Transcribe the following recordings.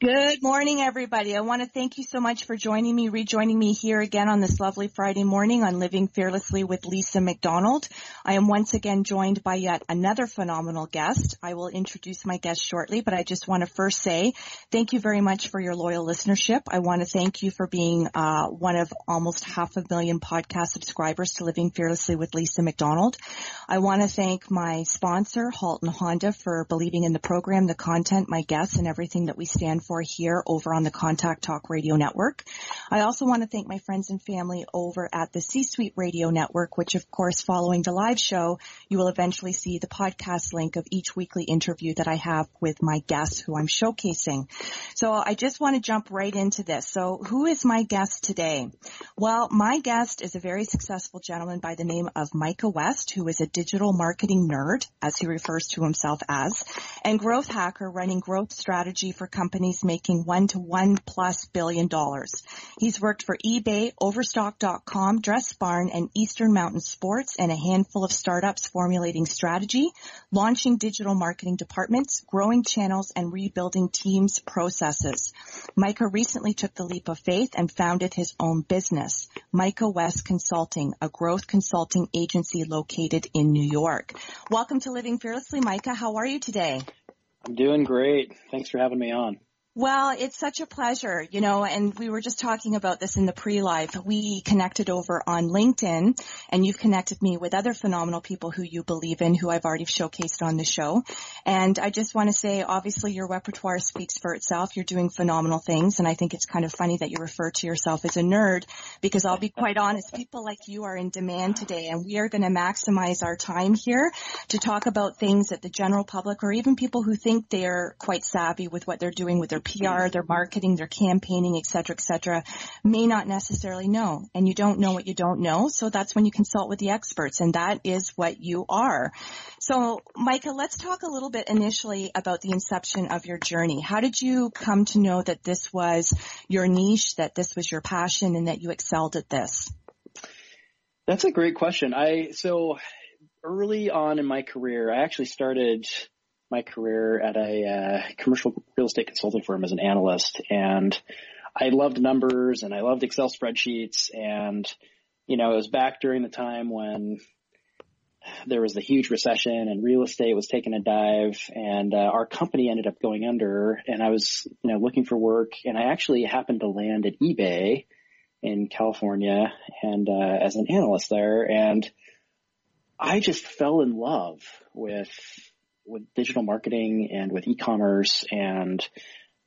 Good morning, everybody. I want to thank you so much for joining me, rejoining me here again on this lovely Friday morning on Living Fearlessly with Lisa McDonald. I am once again joined by yet another phenomenal guest. I will introduce my guest shortly, but I just want to first say thank you very much for your loyal listenership. I want to thank you for being uh, one of almost half a million podcast subscribers to Living Fearlessly with Lisa McDonald. I want to thank my sponsor, Halton Honda, for believing in the program, the content, my guests, and everything that we stand for here over on the Contact Talk Radio Network. I also want to thank my friends and family over at the C-Suite Radio Network, which of course following the live show, you will eventually see the podcast link of each weekly interview that I have with my guests who I'm showcasing. So I just want to jump right into this. So who is my guest today? Well, my guest is a very successful gentleman by the name of Micah West, who is a digital marketing nerd, as he refers to himself as, and growth hacker running growth strategy for companies making one to one plus billion dollars. He's worked for eBay, Overstock.com, Dress Barn, and Eastern Mountain Sports, and a handful of startups formulating strategy, launching digital marketing departments, growing channels, and rebuilding teams' processes. Micah recently took the leap of faith and founded his own business, Micah West Consulting, a growth consulting agency located in New York. Welcome to Living Fearlessly, Micah. How are you today? I'm doing great. Thanks for having me on. Well, it's such a pleasure, you know, and we were just talking about this in the pre-live. We connected over on LinkedIn and you've connected me with other phenomenal people who you believe in, who I've already showcased on the show. And I just want to say, obviously your repertoire speaks for itself. You're doing phenomenal things. And I think it's kind of funny that you refer to yourself as a nerd because I'll be quite honest, people like you are in demand today and we are going to maximize our time here to talk about things that the general public or even people who think they're quite savvy with what they're doing with their PR, their marketing, their campaigning, et cetera, et cetera, may not necessarily know. And you don't know what you don't know. So that's when you consult with the experts. And that is what you are. So Micah, let's talk a little bit initially about the inception of your journey. How did you come to know that this was your niche, that this was your passion and that you excelled at this? That's a great question. I, so early on in my career, I actually started my career at a uh, commercial real estate consulting firm as an analyst, and I loved numbers and I loved Excel spreadsheets, and you know it was back during the time when there was the huge recession and real estate was taking a dive, and uh, our company ended up going under, and I was you know looking for work, and I actually happened to land at eBay in California and uh, as an analyst there, and I just fell in love with with digital marketing and with e-commerce and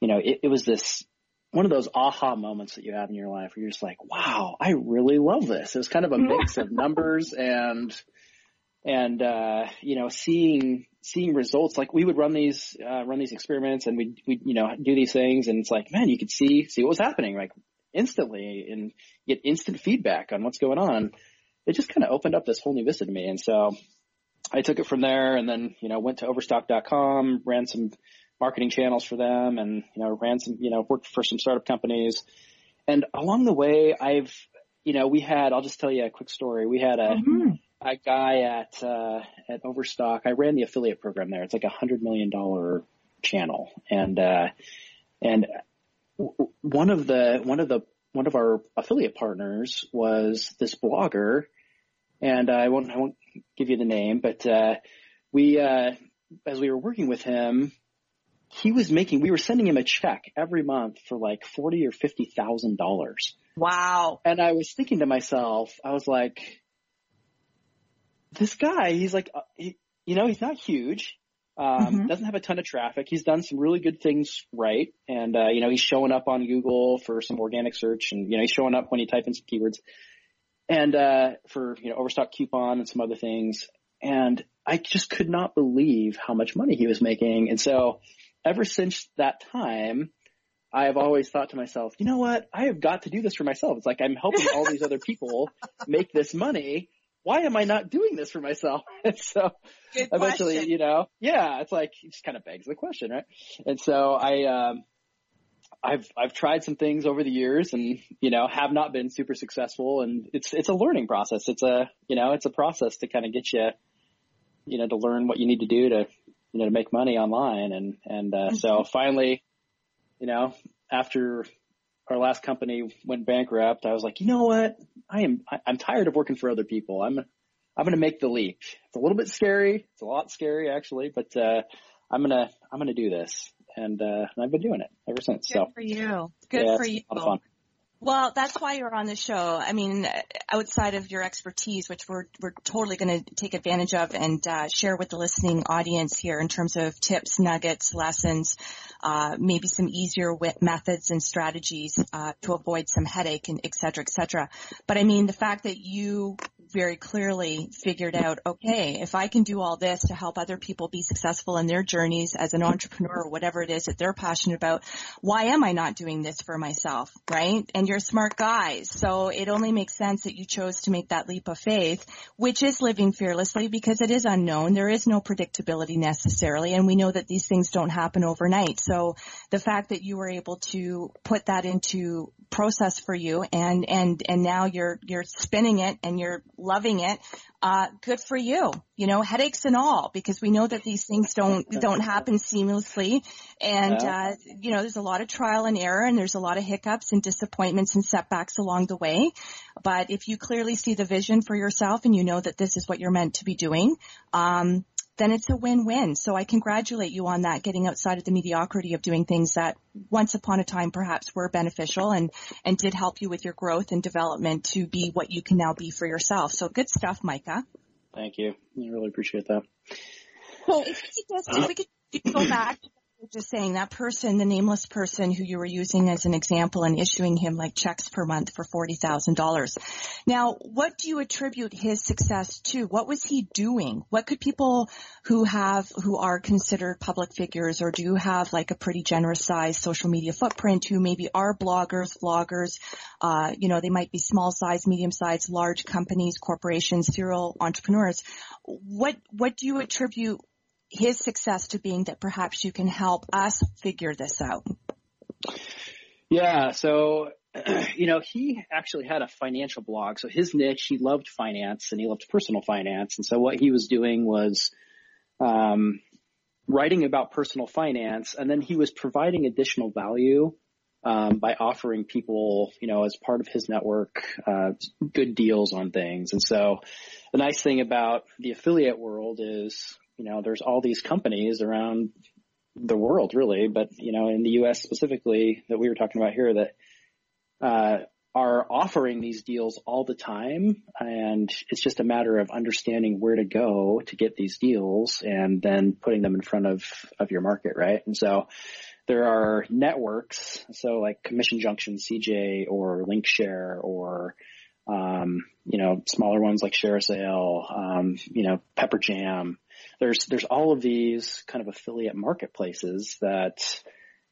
you know it, it was this one of those aha moments that you have in your life where you're just like wow i really love this. It was kind of a mix of numbers and and uh you know seeing seeing results. Like we would run these uh run these experiments and we we you know do these things and it's like man you could see see what was happening like instantly and get instant feedback on what's going on. It just kind of opened up this whole new vista to me. And so I took it from there and then, you know, went to overstock.com, ran some marketing channels for them and, you know, ran some, you know, worked for some startup companies. And along the way, I've, you know, we had, I'll just tell you a quick story. We had a, mm-hmm. a guy at, uh, at Overstock. I ran the affiliate program there. It's like a hundred million dollar channel. And, uh, and one of the, one of the, one of our affiliate partners was this blogger and I won't, I won't give you the name, but, uh, we, uh, as we were working with him, he was making, we were sending him a check every month for like forty or fifty thousand dollars. Wow. And I was thinking to myself, I was like, this guy, he's like, uh, he, you know, he's not huge. Um, mm-hmm. doesn't have a ton of traffic. He's done some really good things right. And, uh, you know, he's showing up on Google for some organic search and, you know, he's showing up when you type in some keywords and uh, for you know overstock coupon and some other things. And I just could not believe how much money he was making. And so ever since that time, I have always thought to myself, you know what? I have got to do this for myself. It's like I'm helping all these other people make this money. Why am I not doing this for myself? And so eventually, you know, yeah, it's like it just kind of begs the question, right? And so I, um, I've I've tried some things over the years, and you know, have not been super successful. And it's it's a learning process. It's a you know, it's a process to kind of get you, you know, to learn what you need to do to you know to make money online. And and uh, so finally, you know, after our last company went bankrupt, I was like, you know what? I am I, I'm tired of working for other people. I'm I'm going to make the leap. It's a little bit scary. It's a lot scary actually, but uh, I'm gonna I'm gonna do this, and uh, and I've been doing it ever since. Good So for you. Good yeah, for you. Well, that's why you're on the show. I mean, outside of your expertise, which we're we're totally going to take advantage of and uh, share with the listening audience here in terms of tips, nuggets, lessons, uh, maybe some easier methods and strategies uh, to avoid some headache and et cetera, et cetera. But I mean, the fact that you very clearly figured out, okay, if I can do all this to help other people be successful in their journeys as an entrepreneur or whatever it is that they're passionate about, why am I not doing this for myself, right? And you're smart guys. So it only makes sense that you chose to make that leap of faith, which is living fearlessly because it is unknown. There is no predictability necessarily. And we know that these things don't happen overnight. So the fact that you were able to put that into process for you and, and, and now you're, you're spinning it and you're loving it, uh, good for you. You know, headaches and all, because we know that these things don't, don't happen seamlessly. And, uh, you know, there's a lot of trial and error and there's a lot of hiccups and disappointments and setbacks along the way. But if you clearly see the vision for yourself and you know that this is what you're meant to be doing, um, then it's a win-win. So I congratulate you on that, getting outside of the mediocrity of doing things that once upon a time perhaps were beneficial and, and did help you with your growth and development to be what you can now be for yourself. So good stuff, Micah. Thank you. I really appreciate that. So if we could just, if we could go back just saying that person, the nameless person who you were using as an example and issuing him like checks per month for $40,000. Now, what do you attribute his success to? What was he doing? What could people who have, who are considered public figures or do have like a pretty generous sized social media footprint who maybe are bloggers, vloggers, uh, you know, they might be small size, medium size, large companies, corporations, serial entrepreneurs. What, what do you attribute his success to being that perhaps you can help us figure this out? Yeah. So, you know, he actually had a financial blog. So his niche, he loved finance and he loved personal finance. And so what he was doing was, um, writing about personal finance and then he was providing additional value, um, by offering people, you know, as part of his network, uh, good deals on things. And so the nice thing about the affiliate world is, you know, there's all these companies around the world really, but you know, in the U.S. specifically that we were talking about here that uh, are offering these deals all the time, and it's just a matter of understanding where to go to get these deals, and then putting them in front of of your market, right? And so there are networks, so like Commission Junction, CJ, or LinkShare, or um, you know, smaller ones like ShareSale, um, you know, Pepper Jam. There's there's all of these kind of affiliate marketplaces that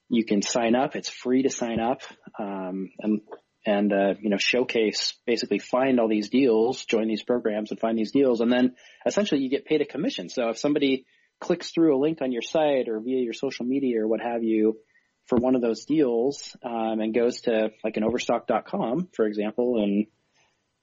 you can sign up. It's free to sign up, um, and and uh, you know, showcase basically find all these deals, join these programs, and find these deals, and then essentially you get paid a commission. So if somebody clicks through a link on your site or via your social media or what have you for one of those deals um, and goes to like an overstock.com, for example, and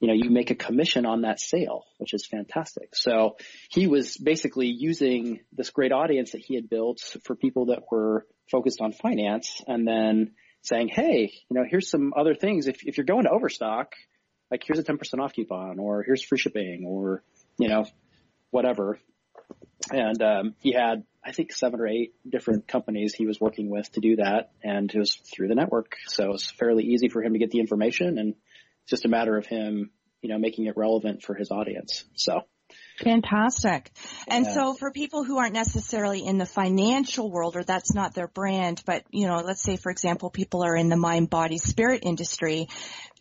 you know, you make a commission on that sale, which is fantastic. So he was basically using this great audience that he had built for people that were focused on finance and then saying, Hey, you know, here's some other things. If, if you're going to Overstock, like here's a 10% off coupon or here's free shipping or, you know, whatever. And, um, he had, I think seven or eight different companies he was working with to do that. And it was through the network. So it was fairly easy for him to get the information and it's just a matter of him, you know, making it relevant for his audience. So, Fantastic. And Yeah. so for people who aren't necessarily in the financial world or that's not their brand, but you know, let's say for example, people are in the mind, body, spirit industry,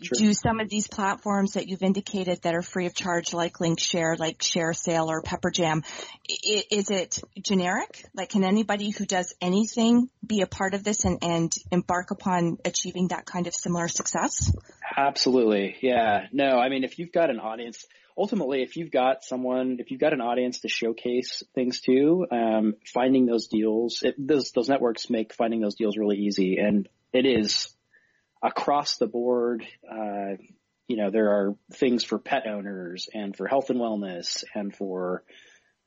Sure. do some of these platforms that you've indicated that are free of charge like LinkShare, like ShareSale or PepperJam, is it generic? Like can anybody who does anything be a part of this and, and embark upon achieving that kind of similar success? Absolutely. Yeah. No, I mean, if you've got an audience, ultimately, if you've got someone, if you've got an audience to showcase things to, um, finding those deals, it, those, those networks make finding those deals really easy. And it is across the board. Uh, you know, there are things for pet owners and for health and wellness and for,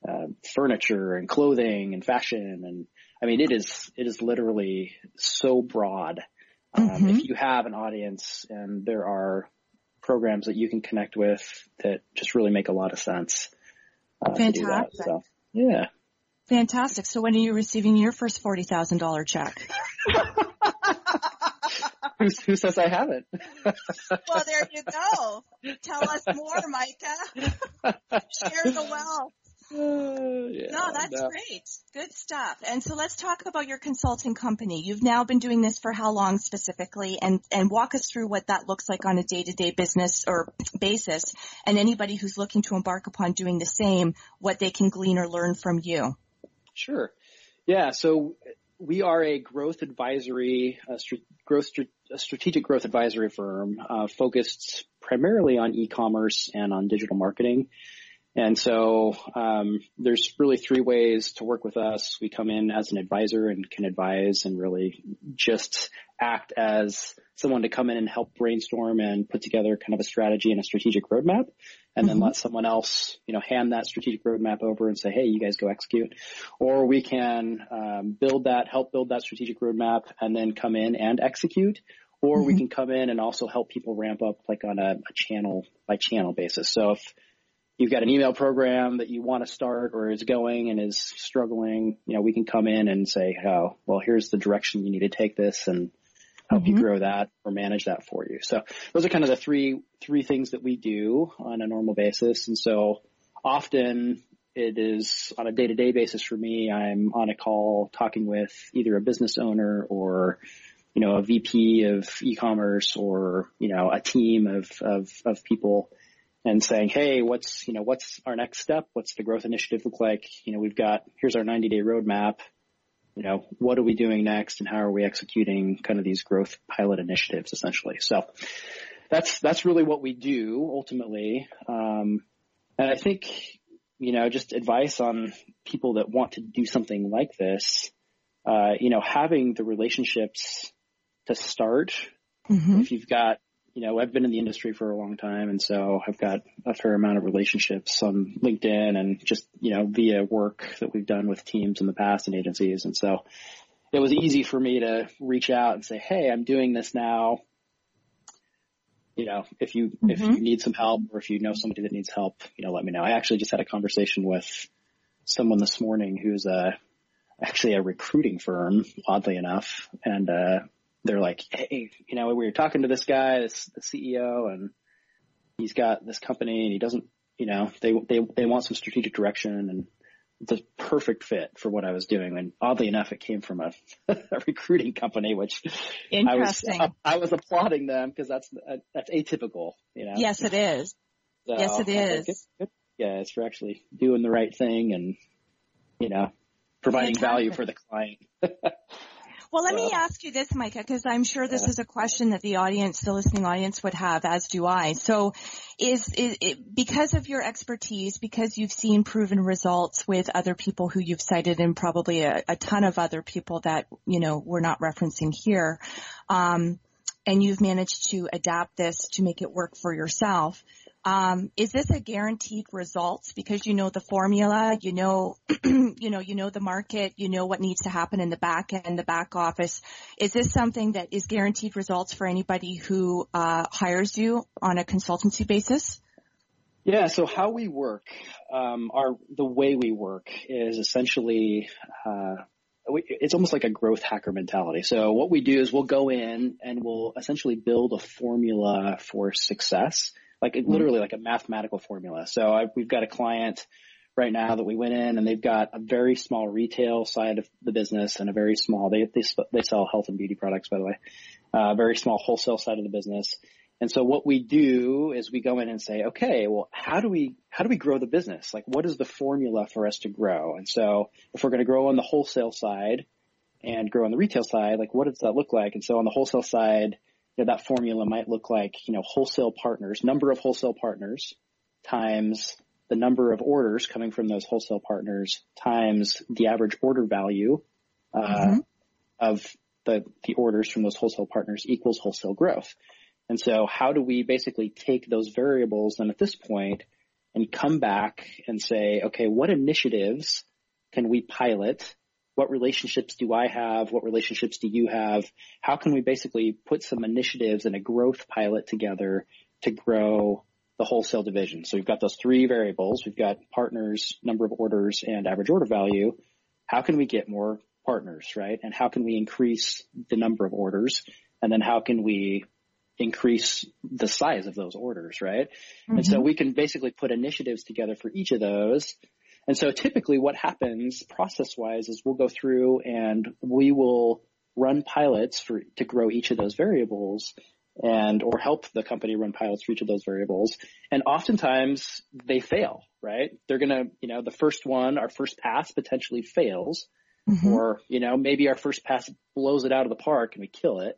uh, furniture and clothing and fashion. And I mean, it is, it is literally so broad. Um, Mhm. If you have an audience and there are programs that you can connect with that just really make a lot of sense. Uh. Fantastic. So, yeah. Fantastic. So when are you receiving your first $40,000 check? Who, who says I haven't? Well, there you go. Tell us more, Micah. Share the wealth. Uh, yeah, No, that's great. Good stuff. And so let's talk about your consulting company. You've now been doing this for how long specifically and, and walk us through what that looks like on a day-to-day business or basis and anybody who's looking to embark upon doing the same, what they can glean or learn from you. Sure. Yeah. So we are a growth advisory, a str- growth, str- a strategic growth advisory firm, uh, focused primarily on e-commerce and on digital marketing. And so, um, there's really three ways to work with us. We come in as an advisor and can advise and really just act as someone to come in and help brainstorm and put together kind of a strategy and a strategic roadmap and then Mhm. let someone else, you know, hand that strategic roadmap over and say, hey, you guys go execute. Or we can um, build that, help build that strategic roadmap and then come in and execute. Or we Mhm. can come in and also help people ramp up like on a, a channel by channel basis. So if you've got an email program that you want to start or is going and is struggling, you know, we can come in and say, oh, well, here's the direction you need to take this and help you Mhm. grow that or manage that for you. So those are kind of the three, three things that we do on a normal basis. And so often it is on a day to day basis for me. I'm on a call talking with either a business owner or, you know, a VP of e-commerce or, you know, a team of, of, of people and saying, Hey, what's, you know, what's our next step? What's the growth initiative look like? You know, we've got, here's our 90 day roadmap. You know, what are we doing next and how are we executing kind of these growth pilot initiatives essentially? So that's, that's really what we do ultimately. Um, and I think, you know, just advice on people that want to do something like this, uh, you know, having the relationships to start Mm-hmm. if you've got, you know, I've been in the industry for a long time and so I've got a fair amount of relationships on LinkedIn and just, you know, via work that we've done with teams in the past and agencies. And so it was easy for me to reach out and say, Hey, I'm doing this now. You know, if you, if Mhm. you need some help or if you know somebody that needs help, you know, let me know. I actually just had a conversation with someone this morning who's a, actually a recruiting firm, oddly enough. And, uh, they're like, Hey, you know, we were talking to this guy, this, the CEO and he's got this company and he doesn't, you know, they, they, they want some strategic direction and the perfect fit for what I was doing. And oddly enough, it came from a, a recruiting company, which I was, Interesting. I was applauding them because that's, that's atypical, you know? Yes, it is. So Yes, it is. I like, good, good guys for actually doing the right thing and, you know, providing value for the client. Well, let me ask you this, Micah, because I'm sure this is a question that the audience, the listening audience would have, as do I. So is, is it, because of your expertise, because you've seen proven results with other people who you've cited and probably a, a ton of other people that, you know, we're not referencing here, um, and you've managed to adapt this to make it work for yourself. Um, is this a guaranteed results because you know the formula, you know, you know, you know the market, you know what needs to happen in the back end, the back office. Is this something that is guaranteed results for anybody who uh, hires you on a consultancy basis? Yeah. So how we work, um, our the way we work is essentially, uh, it's almost like a growth hacker mentality. So what we do is we'll go in and we'll essentially build a formula for success, like literally like a mathematical formula. So I, we've got a client right now that we went in and they've got a very small retail side of the business and a very small, they, they, they sell health and beauty products, by the way, a uh, very small wholesale side of the business. And so what we do is we go in and say, okay, well, how do we, how do we grow the business? Like what is the formula for us to grow? And so if we're going to grow on the wholesale side and grow on the retail side, like what does that look like? And so on the wholesale side, you know, that formula might look like, you know, wholesale partners, number of wholesale partners times the number of orders coming from those wholesale partners times the average order value uh, mm-hmm. of the, the orders from those wholesale partners equals wholesale growth. And so how do we basically take those variables then at this point and come back and say, okay, what initiatives can we pilot? What relationships do I have? What relationships do you have? How can we basically put some initiatives and a growth pilot together to grow the wholesale division. So we've got those three variables. We've got partners, number of orders, and average order value. How can we get more partners, right? And how can we increase the number of orders? And then how can we increase the size of those orders, right? Mm-hmm. And so mm-hmm. we can basically put initiatives together for each of those. And so typically what happens process wise is we'll go through and we will run pilots for to grow each of those variables and or help the company run pilots for each of those variables. And oftentimes they fail, right? They're gonna, you know, the first one, our first pass potentially fails, mm-hmm. or you know, maybe our first pass blows it out of the park and we kill it.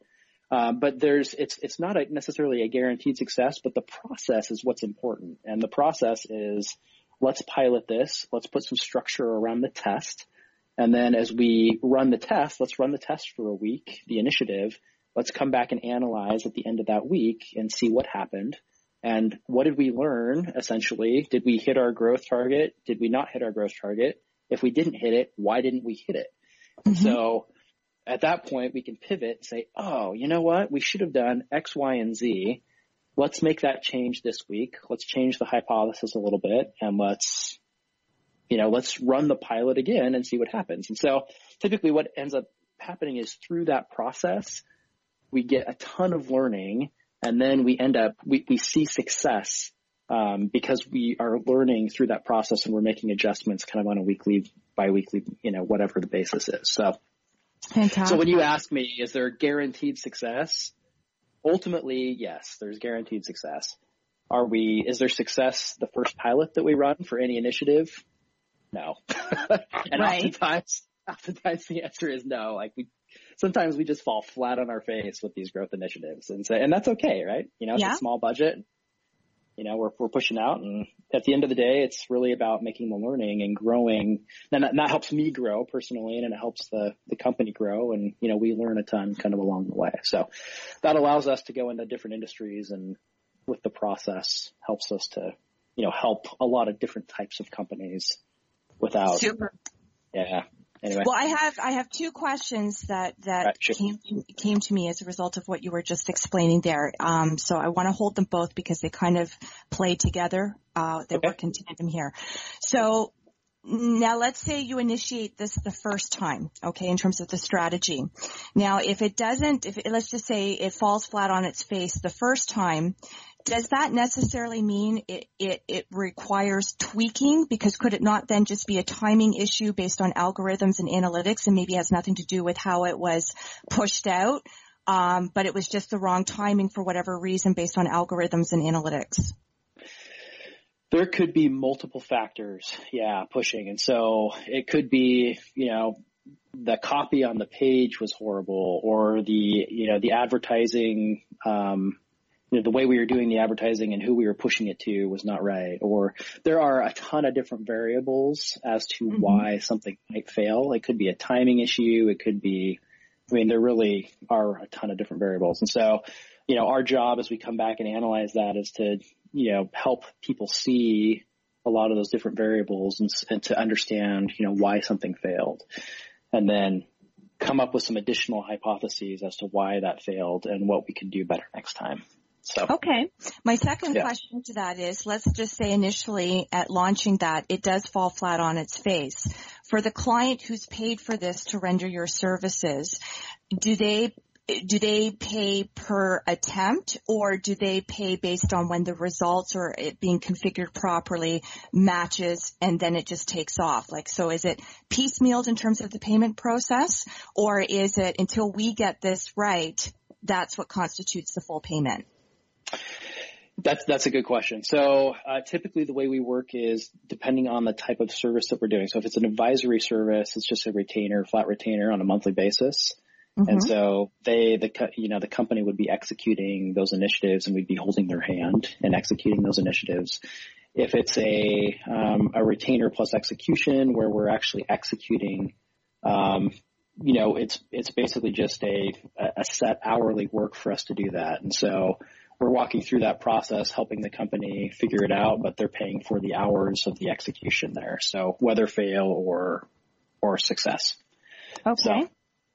Um, but there's, it's, it's not a, necessarily a guaranteed success, but the process is what's important. And the process is, let's pilot this. Let's put some structure around the test. And then as we run the test, let's run the test for a week, the initiative, let's come back and analyze at the end of that week and see what happened. And what did we learn essentially? Did we hit our growth target? Did we not hit our growth target? If we didn't hit it, why didn't we hit it? Mm-hmm. So at that point, we can pivot and say, oh, you know what? We should have done X, Y, and Z. Let's make that change this week. Let's change the hypothesis a little bit and let's, you know, let's run the pilot again and see what happens. And so typically what ends up happening is through that process, we get a ton of learning and then we end up, we, we see success um, because we are learning through that process and we're making adjustments kind of on a weekly, biweekly, you know, whatever the basis is. So, Fantastic. so when you ask me, is there guaranteed success? Ultimately, yes, there's guaranteed success. Are we, is there success the first pilot that we run for any initiative? No. and right. oftentimes, oftentimes the answer is no. Like we sometimes we just fall flat on our face with these growth initiatives and say, and that's okay, right? You know, it's yeah. a small budget. You know, we're, we're pushing out and at the end of the day, it's really about making the learning and growing. And that, and that helps me grow personally and it helps the, the company grow. And, you know, we learn a ton kind of along the way. So that allows us to go into different industries and with the process helps us to, you know, help a lot of different types of companies without, Super. yeah, Anyway. Well, I have I have two questions that that right, sure. came came to me as a result of what you were just explaining there. Um, so I want to hold them both because they kind of play together. Uh, they okay. work in tandem here. So now let's say you initiate this the first time, okay, in terms of the strategy. Now if it doesn't, if it, let's just say it falls flat on its face the first time, does that necessarily mean it, requires tweaking? Because could it not then just be a timing issue based on algorithms and analytics and maybe has nothing to do with how it was pushed out? Um, but it was just the wrong timing for whatever reason based on algorithms and analytics. There could be multiple factors, yeah, pushing. And so it could be, you know, the copy on the page was horrible or the, you know, the advertising, um, you know, the way we were doing the advertising and who we were pushing it to was not right. Or there are a ton of different variables as to mm-hmm. why something might fail. It could be a timing issue. It could be, I mean, there really are a ton of different variables. And so, you know, our job as we come back and analyze that is to, you know, help people see a lot of those different variables and, and to understand, you know, why something failed. And then come up with some additional hypotheses as to why that failed and what we can do better next time. So. Okay. My second yeah. question to that is, let's just say initially at launching that, it does fall flat on its face. For the client who's paid for this to render your services, do they do they pay per attempt or do they pay based on when the results or it being configured properly matches and then it just takes off? Like, so is it piecemealed in terms of the payment process or is it until we get this right, that's what constitutes the full payment? That's that's a good question. So uh, typically, the way we work is depending on the type of service that we're doing. So if it's an advisory service, it's just a retainer, flat retainer on a monthly basis. Mm-hmm. And so they, the you know, the company would be executing those initiatives, and we'd be holding their hand and executing those initiatives. If it's a um, a retainer plus execution, where we're actually executing, um, you know, it's it's basically just a a set hourly work for us to do that, and so we're walking through that process, helping the company figure it out, but they're paying for the hours of the execution there. So whether fail or, or success. Okay. So,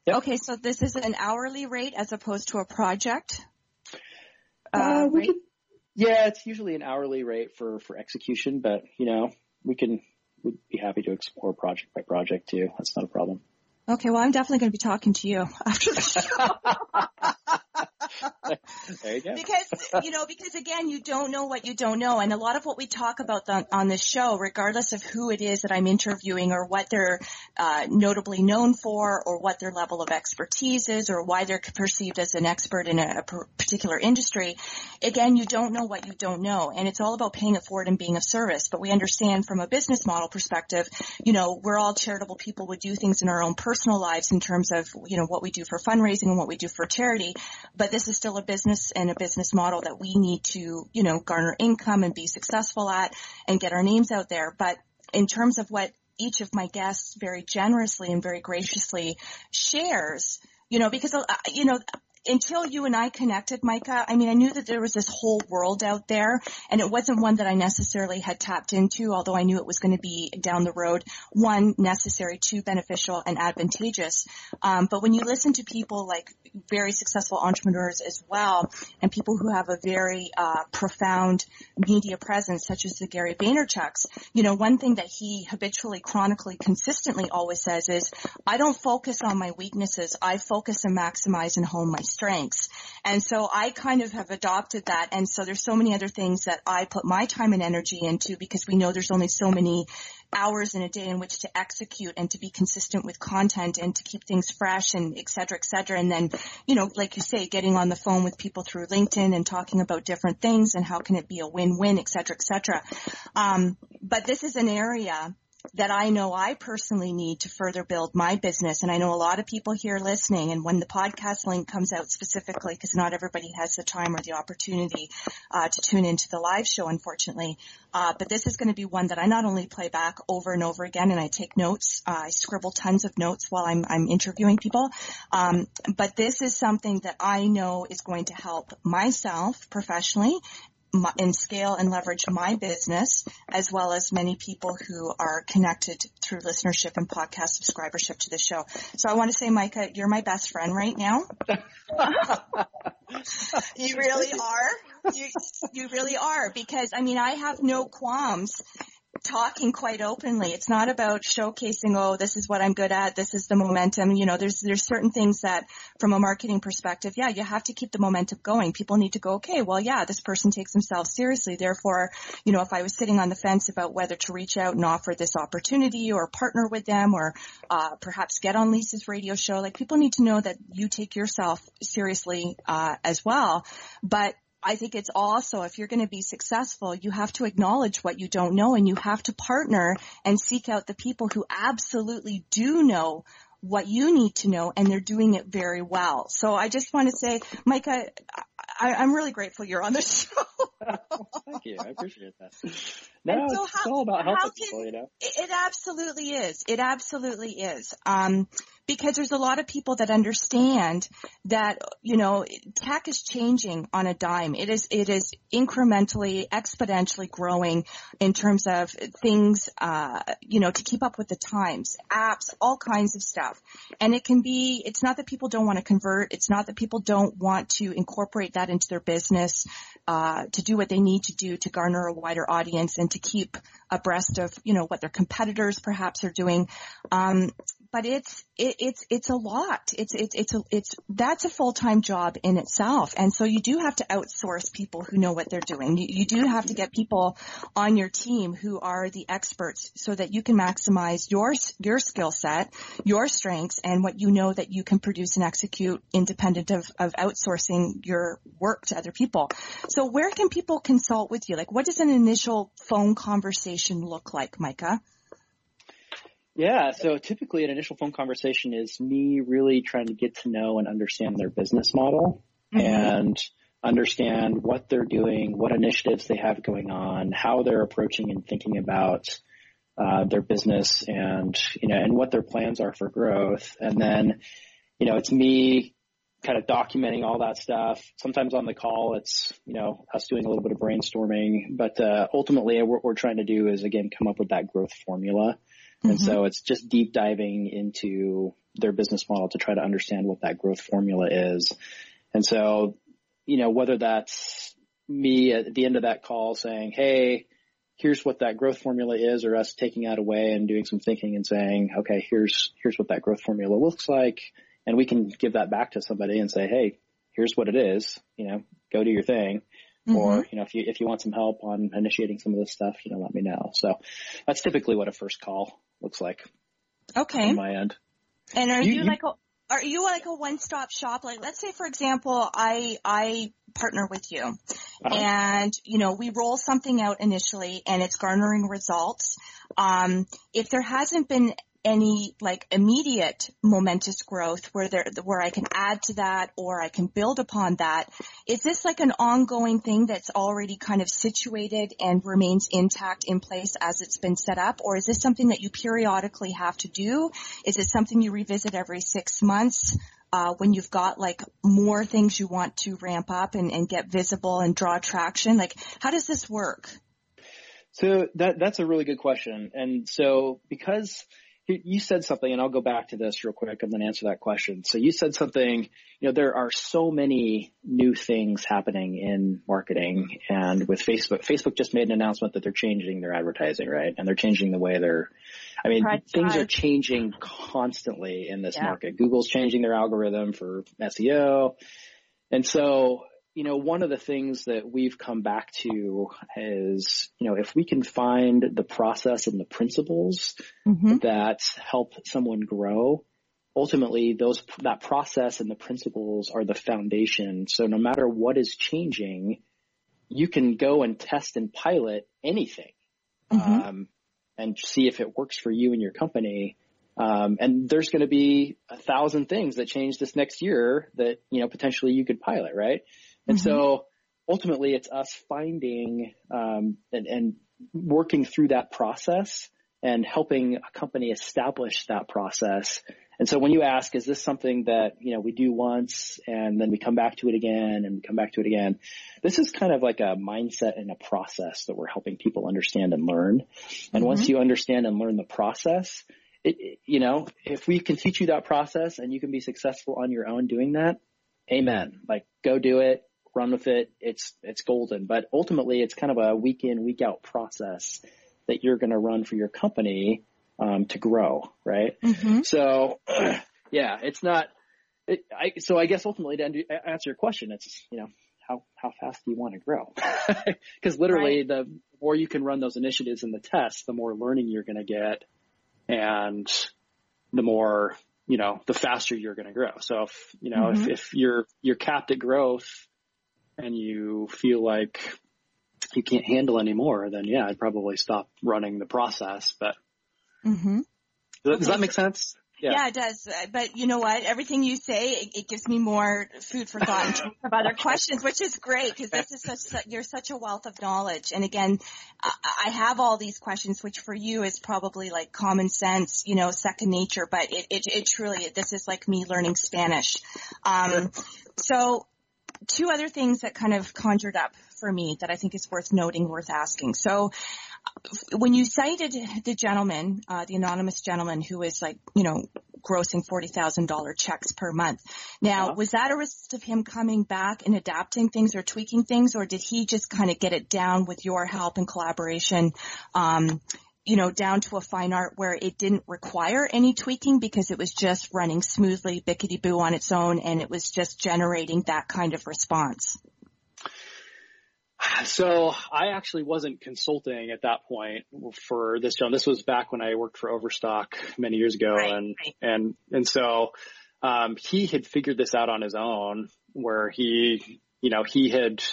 yep. Okay. So this is an hourly rate as opposed to a project? Uh, uh we could, yeah, it's usually an hourly rate for, for execution, but you know, we can, we'd be happy to explore project by project too. That's not a problem. Okay, well, I'm definitely going to be talking to you after the show. there you go. Because, you know, because again, you don't know what you don't know. And a lot of what we talk about the, on this show, regardless of who it is that I'm interviewing or what they're uh, notably known for or what their level of expertise is or why they're perceived as an expert in a, a particular industry, again, you don't know what you don't know. And it's all about paying it forward and being of service. But we understand from a business model perspective, you know, we're all charitable people. We do things in our own personal lives in terms of, you know, what we do for fundraising and what we do for charity. But this is still a business and a business model that we need to, you know, garner income and be successful at and get our names out there. But in terms of what each of my guests very generously and very graciously shares, you know, because, uh, you know, until you and I connected, Micah, I mean, I knew that there was this whole world out there and it wasn't one that I necessarily had tapped into, although I knew it was going to be down the road, one, necessary, two, beneficial and advantageous. Um, but when you listen to people like very successful entrepreneurs as well and people who have a very, uh, profound media presence, such as the Gary Vaynerchuk's, you know, one thing that he habitually, chronically, consistently always says is, I don't focus on my weaknesses. I focus and maximize and hone my strengths. And so I kind of have adopted that. And so there's so many other things that I put my time and energy into because we know there's only so many hours in a day in which to execute and to be consistent with content and to keep things fresh and et cetera, et cetera. And then, you know, like you say, getting on the phone with people through LinkedIn and talking about different things and how can it be a win-win, et cetera, et cetera. Um, but this is an area that I know I personally need to further build my business. And I know a lot of people here listening and when the podcast link comes out specifically, because not everybody has the time or the opportunity uh, to tune into the live show, unfortunately. Uh, but this is going to be one that I not only play back over and over again and I take notes, uh, I scribble tons of notes while I'm, I'm interviewing people. Um, but this is something that I know is going to help myself professionally my, and scale and leverage my business as well as many people who are connected through listenership and podcast subscribership to the show. So I want to say, Micah, you're my best friend right now. you really are. You, you really are because I mean I have no qualms talking quite openly. It's not about showcasing, oh, this is what I'm good at, this is the momentum. You know, there's there's certain things that from a marketing perspective, yeah, you have to keep the momentum going. People need to go, okay, well, yeah, this person takes themselves seriously. Therefore, you know, if I was sitting on the fence about whether to reach out and offer this opportunity or partner with them or uh, perhaps get on Lisa's radio show, like people need to know that you take yourself seriously uh, as well. But I think it's also, if you're going to be successful, you have to acknowledge what you don't know and you have to partner and seek out the people who absolutely do know what you need to know and they're doing it very well. So I just want to say, Micah, I, am really grateful you're on the show. Thank you. I appreciate that. No, so it's how, all about helping can, people, you know. It, it absolutely is. It absolutely is. Um, because there's a lot of people that understand that, you know, tech is changing on a dime. It is, it is incrementally, exponentially growing in terms of things, uh, you know, to keep up with the times, apps, all kinds of stuff. And it can be, it's not that people don't want to convert. It's not that people don't want to incorporate that into their business, uh, to do what they need to do to garner a wider audience and to keep abreast of, you know, what their competitors perhaps are doing. Um, but it's it, it's it's a lot. It's it's it's a, it's that's a full time job in itself, and so you do have to outsource people who know what they're doing. You, you do have to get people on your team who are the experts, so that you can maximize your your skill set, your strengths, and what you know that you can produce and execute independent of of outsourcing your work to other people. So where can people consult with you? Like, what does an initial phone conversation look like, Micah? Yeah, so typically an initial phone conversation is me really trying to get to know and understand their business model mm-hmm. and understand what they're doing, what initiatives they have going on, how they're approaching and thinking about uh, their business and, you know, and what their plans are for growth. And then, you know, it's me kind of documenting all that stuff. Sometimes on the call, it's, you know, us doing a little bit of brainstorming, but, uh, ultimately what we're trying to do is again, come up with that growth formula and mm-hmm. so it's just deep diving into their business model to try to understand what that growth formula is. And so, you know, whether that's me at the end of that call saying, Hey, here's what that growth formula is or us taking that away and doing some thinking and saying, okay, here's, here's what that growth formula looks like. And we can give that back to somebody and say, Hey, here's what it is, you know, go do your thing. Mm-hmm. Or, you know, if you, if you want some help on initiating some of this stuff, you know, let me know. So that's typically what a first call looks like. Okay. On my end. And are you, you like a, are you like a one-stop shop? Like, let's say, for example, I, I partner with you uh-huh. and, you know, we roll something out initially and it's garnering results. Um, if there hasn't been any like immediate momentous growth where there where I can add to that or I can build upon that? Is this like an ongoing thing that's already kind of situated and remains intact in place as it's been set up, or is this something that you periodically have to do? Is it something you revisit every six months? Uh, when you've got like more things you want to ramp up and, and get visible and draw traction, like how does this work? So that that's a really good question. And so because you said something, and I'll go back to this real quick and then answer that question. So you said something, you know, there are so many new things happening in marketing and with Facebook, Facebook just made an announcement that they're changing their advertising, right? And they're changing the way they're, I mean, Pride things are changing constantly in this yeah. market. Google's changing their algorithm for SEO. And so you know, one of the things that we've come back to is, you know, if we can find the process and the principles mm-hmm. that help someone grow, ultimately those, that process and the principles are the foundation. So no matter what is changing, you can go and test and pilot anything, mm-hmm. um, and see if it works for you and your company. Um, and there's going to be a thousand things that change this next year that, you know, potentially you could pilot, right? And mm-hmm. so ultimately it's us finding, um, and, and working through that process and helping a company establish that process. And so when you ask, is this something that, you know, we do once and then we come back to it again and we come back to it again? This is kind of like a mindset and a process that we're helping people understand and learn. And mm-hmm. once you understand and learn the process, it, you know, if we can teach you that process and you can be successful on your own doing that, amen. Like go do it run with it. It's, it's golden, but ultimately it's kind of a week in, week out process that you're going to run for your company, um, to grow, right? Mm-hmm. So, yeah, it's not, it, I, so I guess ultimately to answer your question, it's, you know, how, how fast do you want to grow? Cause literally right. the more you can run those initiatives and the tests, the more learning you're going to get and the more, you know, the faster you're going to grow. So if, you know, mm-hmm. if, if you're, you're capped at growth and you feel like you can't handle anymore, then yeah, I'd probably stop running the process. But mm-hmm. does, okay. that make sense? Yeah. yeah. it does. But you know what? Everything you say, it, it gives me more food for thought in terms of other questions, which is great because this is such, you're such a wealth of knowledge. And again, I, I have all these questions, which for you is probably like common sense, you know, second nature, but it, it, it truly, this is like me learning Spanish. Um, so two other things that kind of conjured up for me that I think is worth noting, worth asking. So when you cited the gentleman, uh, the anonymous gentleman who was like, you know, grossing $40,000 checks per month. Now, yeah. was that a result of him coming back and adapting things or tweaking things, or did he just kind of get it down with your help and collaboration, um, you know, down to a fine art where it didn't require any tweaking because it was just running smoothly, bickety boo on its own, and it was just generating that kind of response? So I actually wasn't consulting at that point for this job. This was back when I worked for Overstock many years ago, Right, and right. and and so um, he had figured this out on his own, where he, you know, he had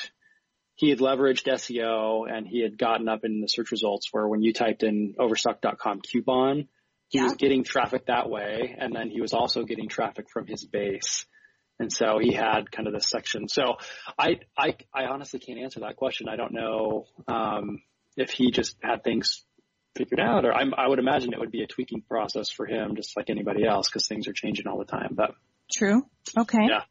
he had leveraged SEO and he had gotten up in the search results where when you typed in Overstock.com coupon, he Yeah. was getting traffic that way, and then he was also getting traffic from his base. And so he had kind of this section. So I, I, I honestly can't answer that question. I don't know, um, if he just had things figured out or I'm, I would imagine it would be a tweaking process for him, just like anybody else, because things are changing all the time. But True. Okay. Yeah.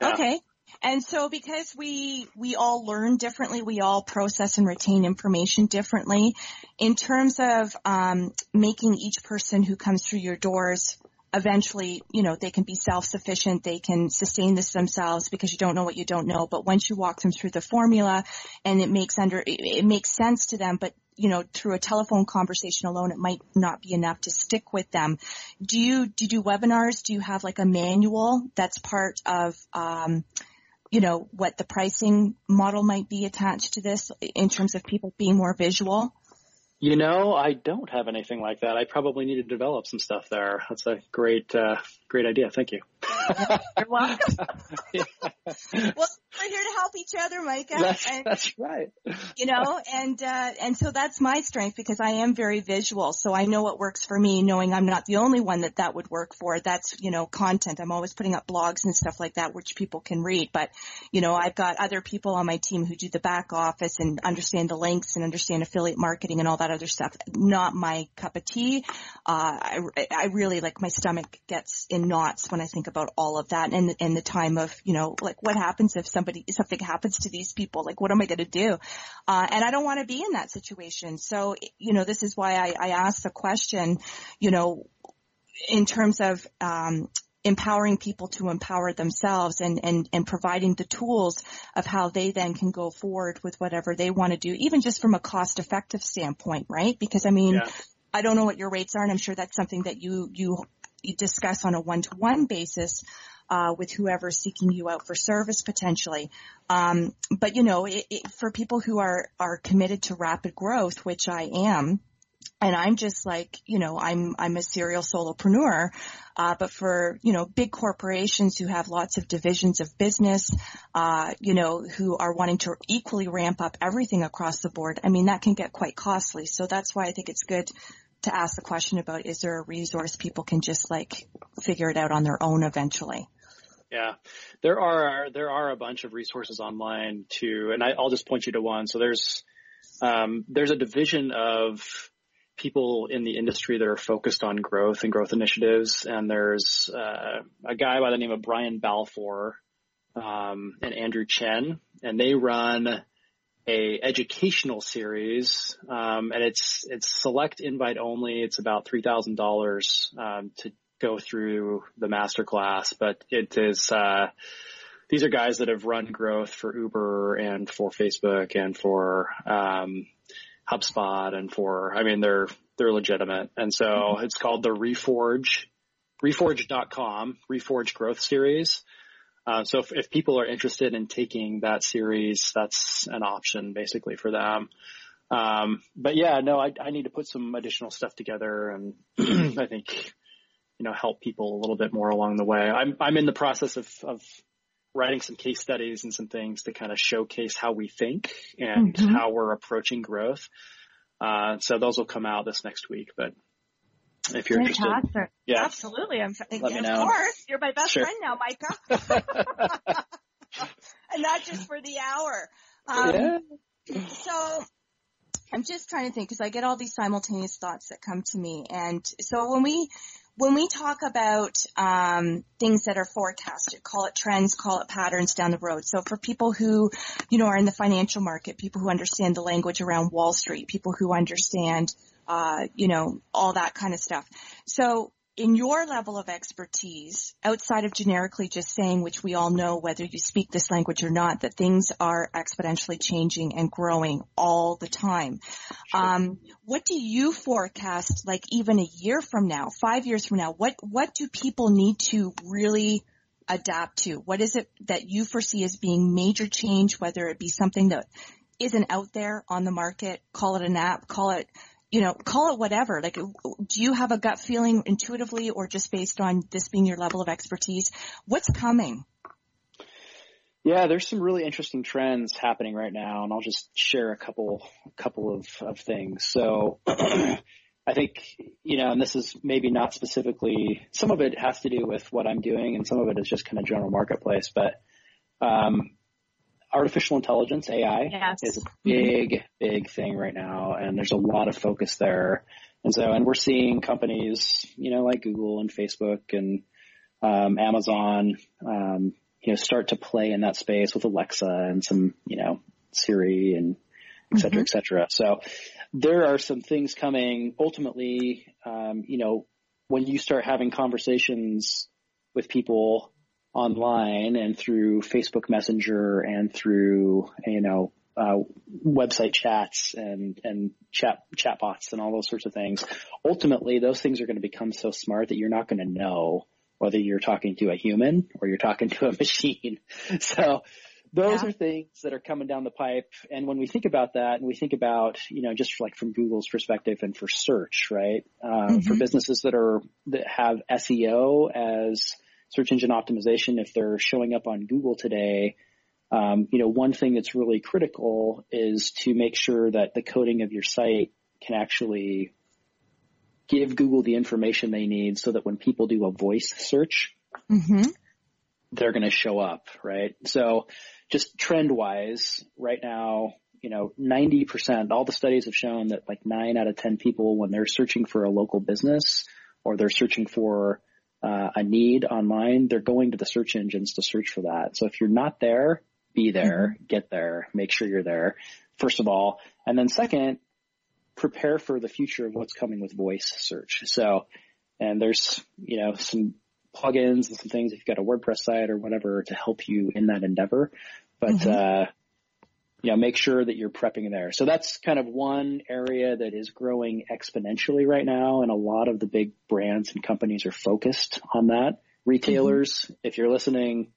Yeah. Okay. And so because we, we all learn differently, we all process and retain information differently in terms of, um, making each person who comes through your doors eventually, you know, they can be self-sufficient, they can sustain this themselves because you don't know what you don't know. But once you walk them through the formula and it makes under, it, it makes sense to them, but you know, through a telephone conversation alone, it might not be enough to stick with them. Do you, do you do webinars? Do you have like a manual that's part of, um, you know, what the pricing model might be attached to this in terms of people being more visual? you know, I don't have anything like that. I probably need to develop some stuff there. That's a great, uh, great idea. Thank you. You're welcome. well, we're here to help each other, Micah. That's, and, that's right. you know, and, uh, and so that's my strength because I am very visual. So I know what works for me, knowing I'm not the only one that that would work for. That's, you know, content. I'm always putting up blogs and stuff like that, which people can read. But, you know, I've got other people on my team who do the back office and understand the links and understand affiliate marketing and all that other stuff. Not my cup of tea. Uh, I, I really like my stomach gets in knots when I think about all of that and, and the time of, you know, like what happens if somebody, something happens to these people? Like what am I going to do? Uh, and I don't want to be in that situation. So, you know, this is why I, I asked the question, you know, in terms of, um, empowering people to empower themselves and, and, and providing the tools of how they then can go forward with whatever they want to do, even just from a cost effective standpoint, right? Because I mean, Yeah. I don't know what your rates are and I'm sure that's something that you, you discuss on a one to one basis, uh, with whoever's seeking you out for service potentially. Um, but you know, it, it, for people who are, are committed to rapid growth, which I am, and I'm just like, you know, I'm, I'm a serial solopreneur, uh, but for, you know, big corporations who have lots of divisions of business, uh, you know, who are wanting to equally ramp up everything across the board, I mean, that can get quite costly. So that's why I think it's good to ask the question about, is there a resource people can just like figure it out on their own eventually? Yeah, there are there are a bunch of resources online too, and I, I'll just point you to one. So there's um, there's a division of people in the industry that are focused on growth and growth initiatives, and there's uh, a guy by the name of Brian Balfour um, and Andrew Chen, and they run a educational series, um, and it's it's select invite only. It's about three thousand dollars um, to go through the master class, but it is, uh, these are guys that have run growth for Uber and for Facebook and for, um, HubSpot and for, I mean, they're, they're legitimate. And so it's called the Reforge, reforge.com, Reforge Growth Series. Uh, so if, if people are interested in taking that series, that's an option basically for them. Um, but yeah, no, I, I need to put some additional stuff together and I think, you know, help people a little bit more along the way. I'm, I'm in the process of, of writing some case studies and some things to kind of showcase how we think and Mhm. how we're approaching growth. Uh, so those will come out this next week, but if you're interested, yeah. Absolutely. I'm, Let me know. of course. You're my best Sure. friend now, Micah. and not just for the hour. Um, yeah. So I'm just trying to think because I get all these simultaneous thoughts that come to me. And so when we, when we talk about um, things that are forecasted, call it trends, call it patterns down the road. So for people who, you know, are in the financial market, people who understand the language around Wall Street, people who understand, uh, you know, all that kind of stuff. So in your level of expertise, outside of generically just saying, which we all know whether you speak this language or not, that things are exponentially changing and growing all the time. Sure. Um, what do you forecast, like even a year from now, five years from now? What what do people need to really adapt to? What is it that you foresee as being major change, whether it be something that isn't out there on the market, call it an app, call it you know, call it whatever. Like, do you have a gut feeling intuitively or just based on this being your level of expertise? What's coming? Yeah, there's some really interesting trends happening right now, and I'll just share a couple, couple of, of things. So, I think, you know, and this is maybe not specifically, some of it has to do with what I'm doing, and some of it is just kind of general marketplace, but, um, artificial intelligence, AI, yes. is a big, big thing right now, and there's a lot of focus there. And so, and we're seeing companies, you know, like Google and Facebook and um, Amazon, um, you know, start to play in that space with Alexa and some, you know, Siri and et cetera, mm-hmm. et cetera. So there are some things coming. Ultimately, um, you know, when you start having conversations with people online and through Facebook Messenger and through, you know, uh, website chats and, and chat, chatbots and all those sorts of things. Ultimately, those things are going to become so smart that you're not going to know whether you're talking to a human or you're talking to a machine. So those yeah. are things that are coming down the pipe. And when we think about that and we think about, you know, just like from Google's perspective and for search, right? Uh, mm-hmm. For businesses that are, that have SEO as search engine optimization, if they're showing up on Google today, um, you know, one thing that's really critical is to make sure that the coding of your site can actually give Google the information they need so that when people do a voice search, mm-hmm. they're going to show up, right? So just trend wise, right now, you know, 90%, all the studies have shown that like nine out of 10 people, when they're searching for a local business or they're searching for uh, a need online, they're going to the search engines to search for that. So if you're not there, be there, mm-hmm. get there, make sure you're there, first of all. And then second, prepare for the future of what's coming with voice search. So, and there's, you know, some plugins and some things if you've got a WordPress site or whatever to help you in that endeavor. But, mm-hmm. uh, you know, make sure that you're prepping there. So that's kind of one area that is growing exponentially right now. And a lot of the big brands and companies are focused on that. Retailers, mm-hmm. if you're listening,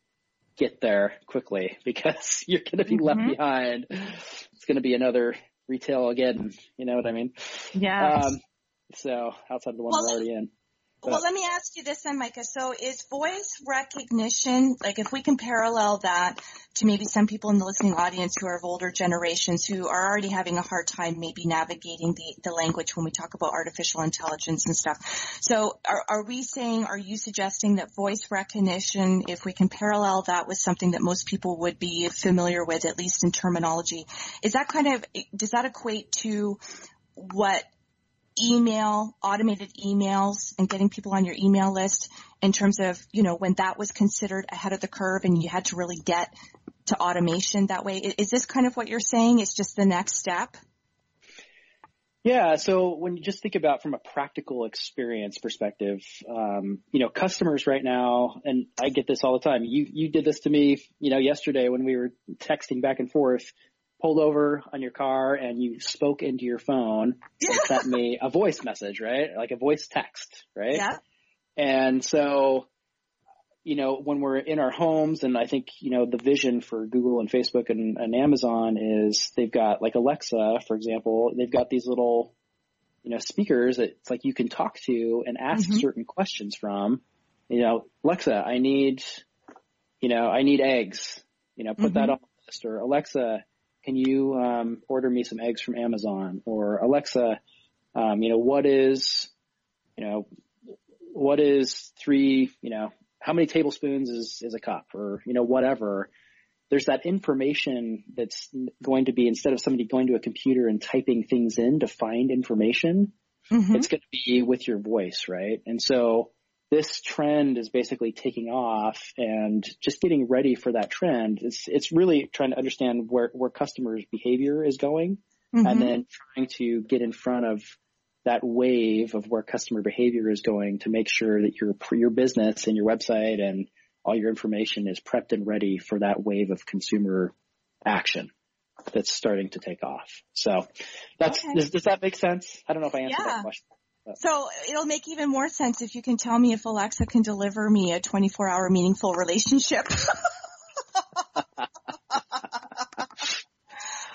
get there quickly because you're going to be mm-hmm. left behind. It's going to be another retail again. You know what I mean? Yeah. Um, so outside of the one well, we're already in. Well, let me ask you this then, Micah. So is voice recognition, like if we can parallel that to maybe some people in the listening audience who are of older generations who are already having a hard time maybe navigating the, the language when we talk about artificial intelligence and stuff. So are, are we saying, are you suggesting that voice recognition, if we can parallel that with something that most people would be familiar with, at least in terminology, is that kind of, does that equate to what email, automated emails and getting people on your email list in terms of, you know, when that was considered ahead of the curve and you had to really get to automation that way. Is this kind of what you're saying? It's just the next step? Yeah. So when you just think about from a practical experience perspective, um, you know, customers right now, and I get this all the time. You you did this to me, you know, yesterday when we were texting back and forth pulled over on your car and you spoke into your phone and sent me a voice message, right? Like a voice text, right? Yeah. And so, you know, when we're in our homes and I think, you know, the vision for Google and Facebook and, and Amazon is they've got like Alexa, for example, they've got these little, you know, speakers that it's like you can talk to and ask mm-hmm. certain questions from, you know, Alexa, I need, you know, I need eggs, you know, put mm-hmm. that on the list or Alexa, can you um, order me some eggs from Amazon? Or Alexa, um, you know, what is, you know, what is three, you know, how many tablespoons is, is a cup or, you know, whatever. There's that information that's going to be instead of somebody going to a computer and typing things in to find information, mm-hmm. it's going to be with your voice, right? And so this trend is basically taking off and just getting ready for that trend. It's, it's really trying to understand where, where customers behavior is going mm-hmm. and then trying to get in front of that wave of where customer behavior is going to make sure that your your business and your website and all your information is prepped and ready for that wave of consumer action that's starting to take off. So that's Okay. does, does that make sense? I don't know if I answered Yeah. that question. So it'll make even more sense if you can tell me if Alexa can deliver me a 24 hour meaningful relationship.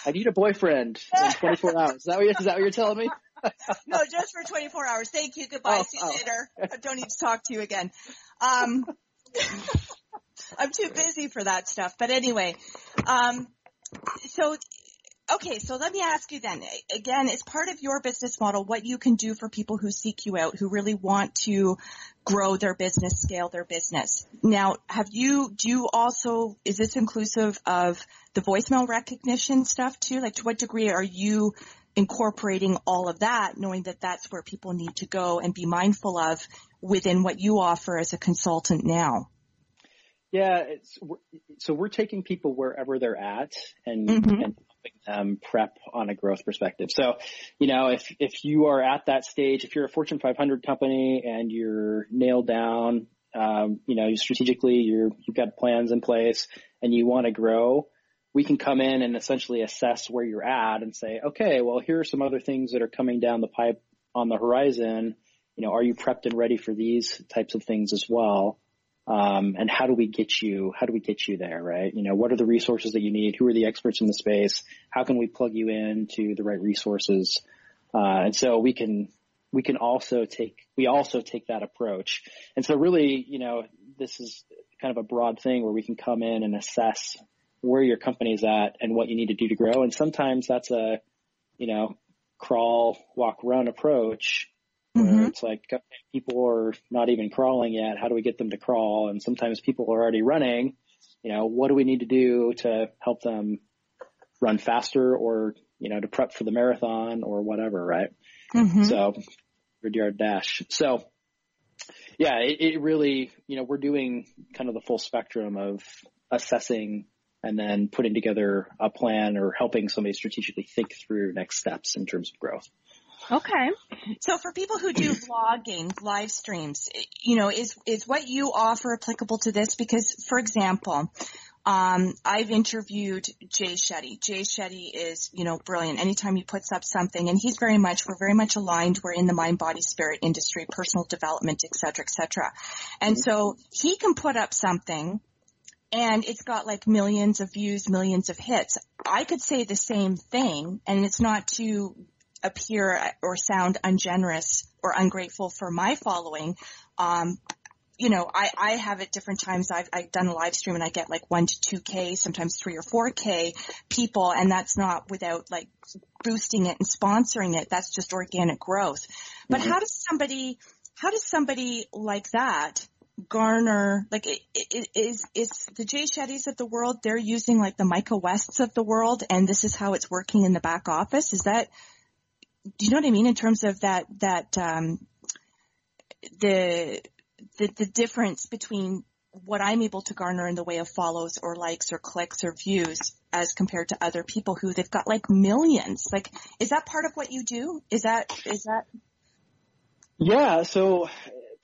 I need a boyfriend in 24 hours. Is that what you're, that what you're telling me? no, just for 24 hours. Thank you. Goodbye. Oh, See you oh. later. I don't need to talk to you again. Um, I'm too busy for that stuff. But anyway, um, so okay, so let me ask you then. Again, it's part of your business model what you can do for people who seek you out, who really want to grow their business, scale their business. Now, have you do you also is this inclusive of the voicemail recognition stuff too? Like to what degree are you incorporating all of that, knowing that that's where people need to go and be mindful of within what you offer as a consultant now? Yeah, it's, so we're taking people wherever they're at and, Mhm. and helping them prep on a growth perspective. So, you know, if, if you are at that stage, if you're a Fortune 500 company and you're nailed down, um, you know, strategically you're, you've got plans in place and you want to grow, we can come in and essentially assess where you're at and say, okay, well, here are some other things that are coming down the pipe on the horizon. You know, are you prepped and ready for these types of things as well? Um, and how do we get you how do we get you there right? You know what are the resources that you need? Who are the experts in the space? How can we plug you in to the right resources? Uh, and so we can we can also take we also take that approach. And so really you know this is kind of a broad thing where we can come in and assess where your company's at and what you need to do to grow. And sometimes that's a you know crawl walk run approach. It's like okay, people are not even crawling yet. How do we get them to crawl? And sometimes people are already running. You know, what do we need to do to help them run faster or, you know, to prep for the marathon or whatever, right? Mhm. So, hundred yard dash. So, yeah, it, it really, you know, we're doing kind of the full spectrum of assessing and then putting together a plan or helping somebody strategically think through next steps in terms of growth. Okay. So for people who do vlogging, live streams, you know, is is what you offer applicable to this? Because, for example, um, I've interviewed Jay Shetty. Jay Shetty is, you know, brilliant. Anytime he puts up something, and he's very much, we're very much aligned. We're in the mind, body, spirit industry, personal development, et cetera, et cetera. And so he can put up something and it's got like millions of views, millions of hits. I could say the same thing and it's not to appear or sound ungenerous or ungrateful for my following. Um, you know, I, I have at different times, I've, I've done a live stream and I get like one to two K, sometimes three or four K people and that's not without like boosting it and sponsoring it. That's just organic growth. But how does somebody, how does somebody like that garner, like it, it, is, is the Jay Shettys of the world, they're using like the Micah Wests of the world and this is how it's working in the back office? Is that, do you know what I mean in terms of that, that, um, the, the, the difference between what I'm able to garner in the way of follows or likes or clicks or views as compared to other people who they've got like millions. Like, is that part of what you do? Is that, is that, Yeah, so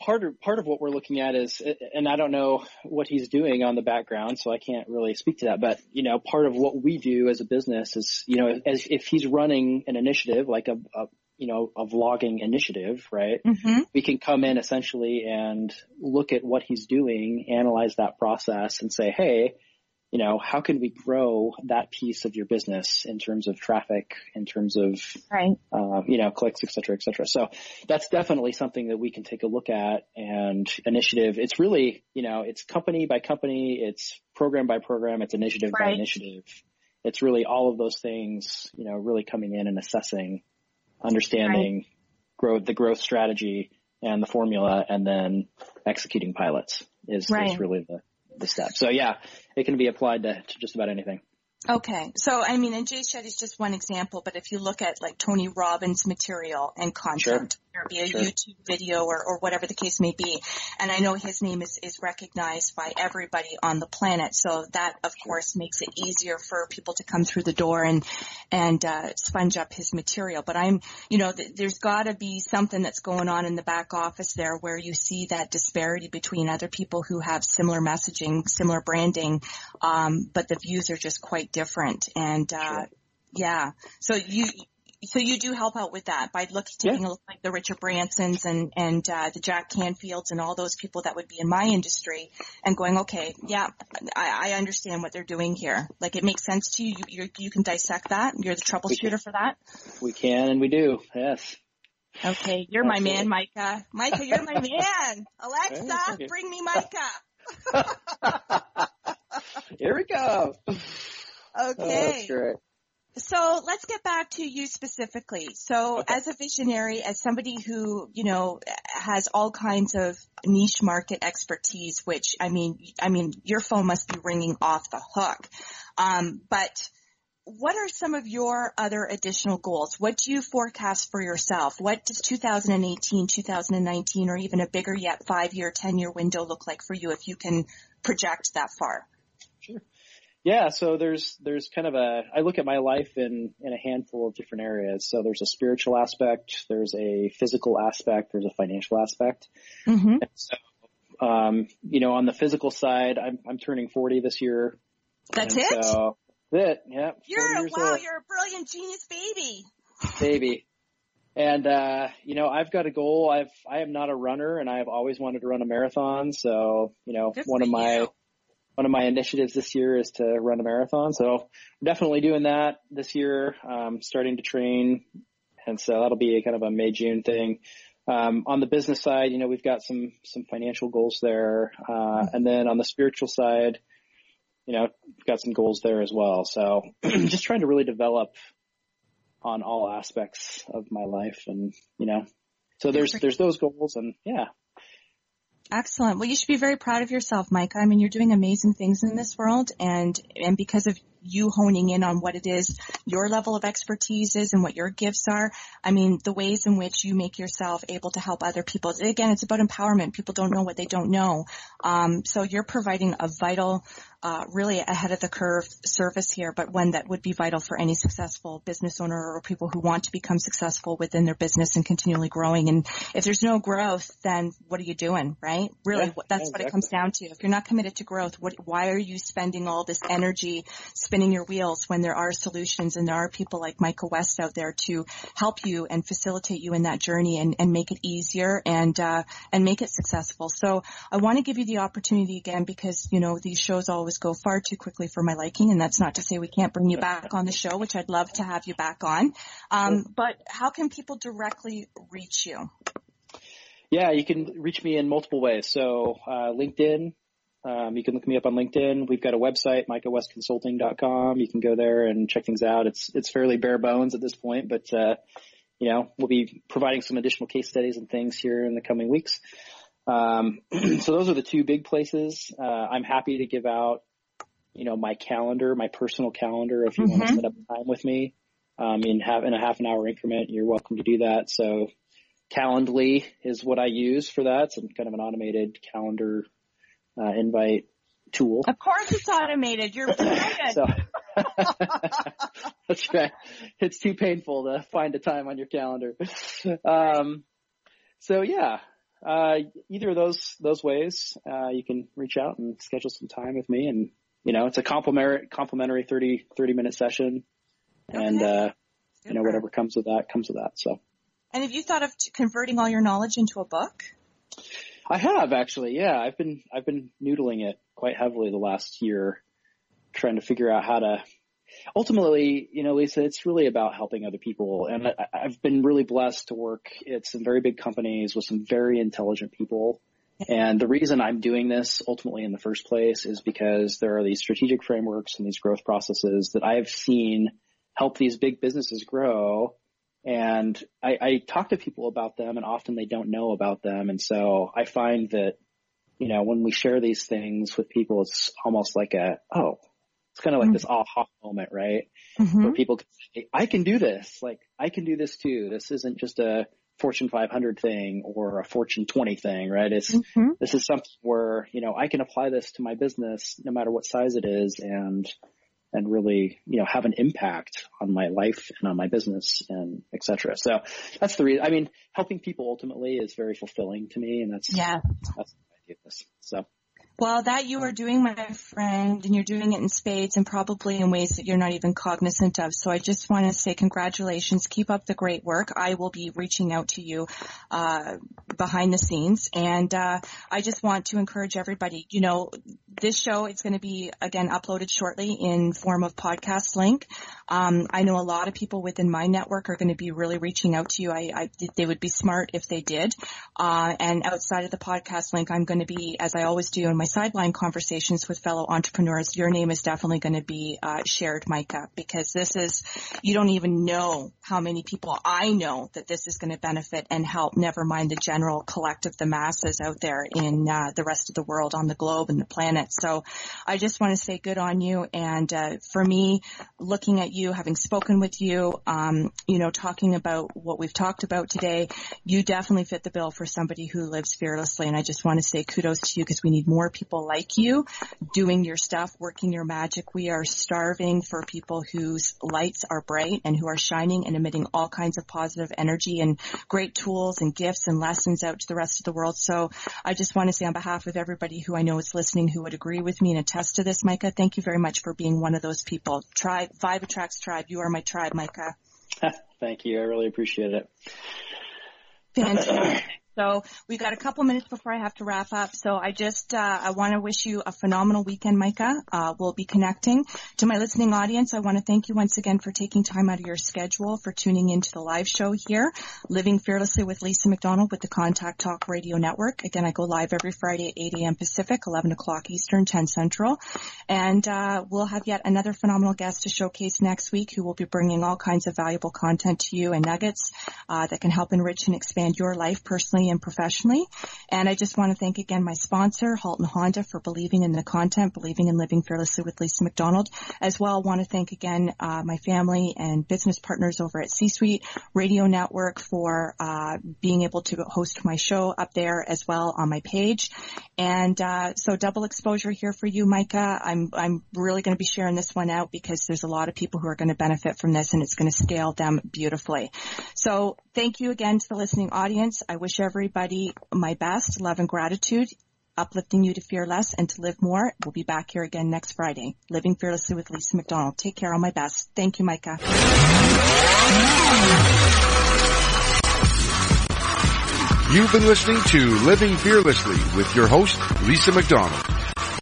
part of part of what we're looking at is, and I don't know what he's doing on the background, so I can't really speak to that. But you know, part of what we do as a business is, you know, as if he's running an initiative like a, a you know a vlogging initiative, right? mm-hmm. We can come in essentially and look at what he's doing, analyze that process, and say, hey. You know, how can we grow that piece of your business in terms of traffic, in terms of right. uh, you know, clicks, et cetera, et cetera. So that's definitely something that we can take a look at and initiative. It's really, you know, it's company by company, it's program by program, it's initiative by initiative. It's really all of those things, you know, really coming in and assessing, understanding growth, the growth strategy and the formula and then executing pilots is, Right. is really the, the step. So yeah, it can be applied to, to just about anything. Okay. So, I mean, and Jay is just one example, but if you look at like Tony Robbins material and content, or be a Sure. YouTube video or, or whatever the case may be. And I know his name is, is recognized by everybody on the planet. So that of course makes it easier for people to come through the door and, and, uh, sponge up his material. But I'm, you know, th- there's gotta be something that's going on in the back office there where you see that disparity between other people who have similar messaging, similar branding, um, but the views are just quite different. And, uh, Sure. yeah. So you, so you do help out with that by looking, Yeah. taking a look like the Richard Bransons and, and, uh, the Jack Canfields and all those people that would be in my industry and going, okay, yeah, I, I understand what they're doing here. Like it makes sense to you. You, you, you can dissect that. You're the troubleshooter for that. We can and we do. Yes. Okay. You're my man, Micah. Micah, you're my man. Alexa, Okay. bring me Micah. Here we go. Oh, Okay. that's great. So let's get back to you specifically. So Okay. as a visionary, as somebody who, you know, has all kinds of niche market expertise, which I mean, I mean, your phone must be ringing off the hook. Um, but what are some of your other additional goals? What do you forecast for yourself? What does 2018, 2019, or even a bigger yet five year, 10 year window look like for you if you can project that far? Yeah, so there's there's kind of a I look at my life in in a handful of different areas. So there's a spiritual aspect, there's a physical aspect, there's a financial aspect. Mm-hmm. And so, um, you know, on the physical side, I'm I'm turning 40 this year. That's and it? So that's it. Yeah. You're, wow, old. you're a brilliant genius baby. baby. And uh, you know, I've got a goal. I've I am not a runner, and I've always wanted to run a marathon. So you know, Good one of my you. One of my initiatives this year is to run a marathon. So I'm definitely doing that this year. Um, starting to train, and so that'll be a kind of a May June thing. Um, on the business side, you know, we've got some some financial goals there, uh, and then on the spiritual side, you know, we've got some goals there as well. So just trying to really develop on all aspects of my life, and you know, so there's there's those goals, and yeah, Excellent. Well, you should be very proud of yourself, Micah. I mean, you're doing amazing things in this world and, and because of you honing in on what it is your level of expertise is and what your gifts are, I mean, the ways in which you make yourself able to help other people. Again, it's about empowerment. People don't know what they don't know. Um, so you're providing a vital, uh, really ahead of the curve service here, but one that would be vital for any successful business owner or people who want to become successful within their business and continually growing. And if there's no growth, then what are you doing, right? Really, Yeah, that's yeah, what it comes down to. If you're not committed to growth, what, why are you spending all this energy spinning your wheels when there are solutions and there are people like Micah West out there to help you and facilitate you in that journey and, and make it easier and, uh, and make it successful. So I want to give you the opportunity again because, you know, these shows always go far too quickly for my liking and that's not to say we can't bring you back on the show, which I'd love to have you back on. Um, but how can people directly reach you? Yeah, you can reach me in multiple ways. So uh, LinkedIn, um, you can look me up on LinkedIn. We've got a website, micahwestconsulting.com. You can go there and check things out. It's it's fairly bare bones at this point, but uh, you know we'll be providing some additional case studies and things here in the coming weeks. Um, so those are the two big places. Uh, I'm happy to give out, you know, my calendar, my personal calendar. If you want to set up time with me, um, in half in a half an hour increment, you're welcome to do that. So Calendly is what I use for that. It's kind of an automated calendar uh, invite tool. Of course it's automated. You're brilliant. So that's right. It's too painful to find a time on your calendar. Um, so yeah, uh, either of those those ways, uh, you can reach out and schedule some time with me, and you know, it's a complimentary complimentary 30, 30 minute session, and Okay. uh, you know, whatever comes with that comes with that. So. And have you thought of t- converting all your knowledge into a book? I have actually, yeah. I've been I've been noodling it quite heavily the last year, trying to figure out how to. Ultimately, you know, Lisa, it's really about helping other people, and I, I've been really blessed to work at some very big companies with some very intelligent people. And the reason I'm doing this ultimately in the first place is because there are these strategic frameworks and these growth processes that I've seen help these big businesses grow and I, I talk to people about them and often they don't know about them. And so I find that, you know, when we share these things with people, it's almost like a, oh, it's kind of like this aha moment, right? Mm-hmm. Where people can say, I can do this. Like I can do this too. This isn't just a Fortune 500 thing or a Fortune 20 thing, right? It's, Mm-hmm. this is something where, you know, I can apply this to my business no matter what size it is and, and really, you know, have an impact on my life and on my business and et cetera. So that's the reason. I mean, helping people ultimately is very fulfilling to me and that's, Yeah. that's the idea of this. So Well, that you are doing, my friend, and you're doing it in spades and probably in ways that you're not even cognizant of. So I just want to say congratulations. Keep up the great work. I will be reaching out to you uh, behind the scenes, and uh, I just want to encourage everybody. You know, this show is going to be again uploaded shortly in form of podcast link. Um, I know a lot of people within my network are going to be really reaching out to you. I, I they would be smart if they did. Uh, and outside of the podcast link, I'm going to be, as I always do in my sideline conversations with fellow entrepreneurs, your name is definitely going to be uh, shared, Micah, because this is, you don't even know how many people I know that this is going to benefit and help, never mind the general collective, the masses out there in uh, the rest of the world, on the globe and the planet. So I just want to say good on you. And uh, for me, looking at you, having spoken with you, um, you know, talking about what we've talked about today, you definitely fit the bill for somebody who lives fearlessly. And I just want to say kudos to you because we need more people like you doing your stuff, working your magic. We are starving for people whose lights are bright and who are shining and emitting all kinds of positive energy and great tools and gifts and lessons out to the rest of the world. So I just want to say on behalf of everybody who I know is listening who would agree with me and attest to this, Micah, thank you very much for being one of those people. Tribe, Vibe Attracts Tribe. You are my tribe, Micah. thank you. I really appreciate it. Fantastic. So we've got a couple minutes before I have to wrap up. So I just, uh, I want to wish you a phenomenal weekend, Micah. Uh, we'll be connecting. To my listening audience, I want to thank you once again for taking time out of your schedule for tuning into the live show here, Living Fearlessly with Lisa McDonald with the Contact Talk Radio Network. Again, I go live every Friday at 8 a.m. Pacific, 11 o'clock Eastern, 10 Central. And, uh, we'll have yet another phenomenal guest to showcase next week who will be bringing all kinds of valuable content to you and nuggets, uh, that can help enrich and expand your life personally and professionally. And I just want to thank again my sponsor, Halton Honda, for believing in the content, believing in living fearlessly with Lisa McDonald. As well, I want to thank again uh, my family and business partners over at C-Suite Radio Network for uh, being able to host my show up there as well on my page. And uh, so double exposure here for you, Micah. I'm I'm really going to be sharing this one out because there's a lot of people who are going to benefit from this, and it's going to scale them beautifully. So thank you again to the listening audience. I wish everybody my best, love and gratitude, uplifting you to fear less and to live more. We'll be back here again next Friday. Living Fearlessly with Lisa McDonald. Take care. All my best. Thank you, Micah. You've been listening to Living Fearlessly with your host, Lisa McDonald.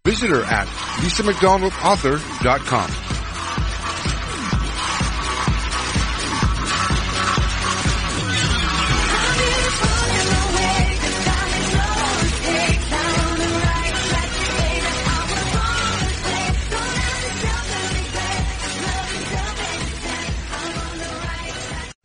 Visit her at lisamcdonaldauthor.com.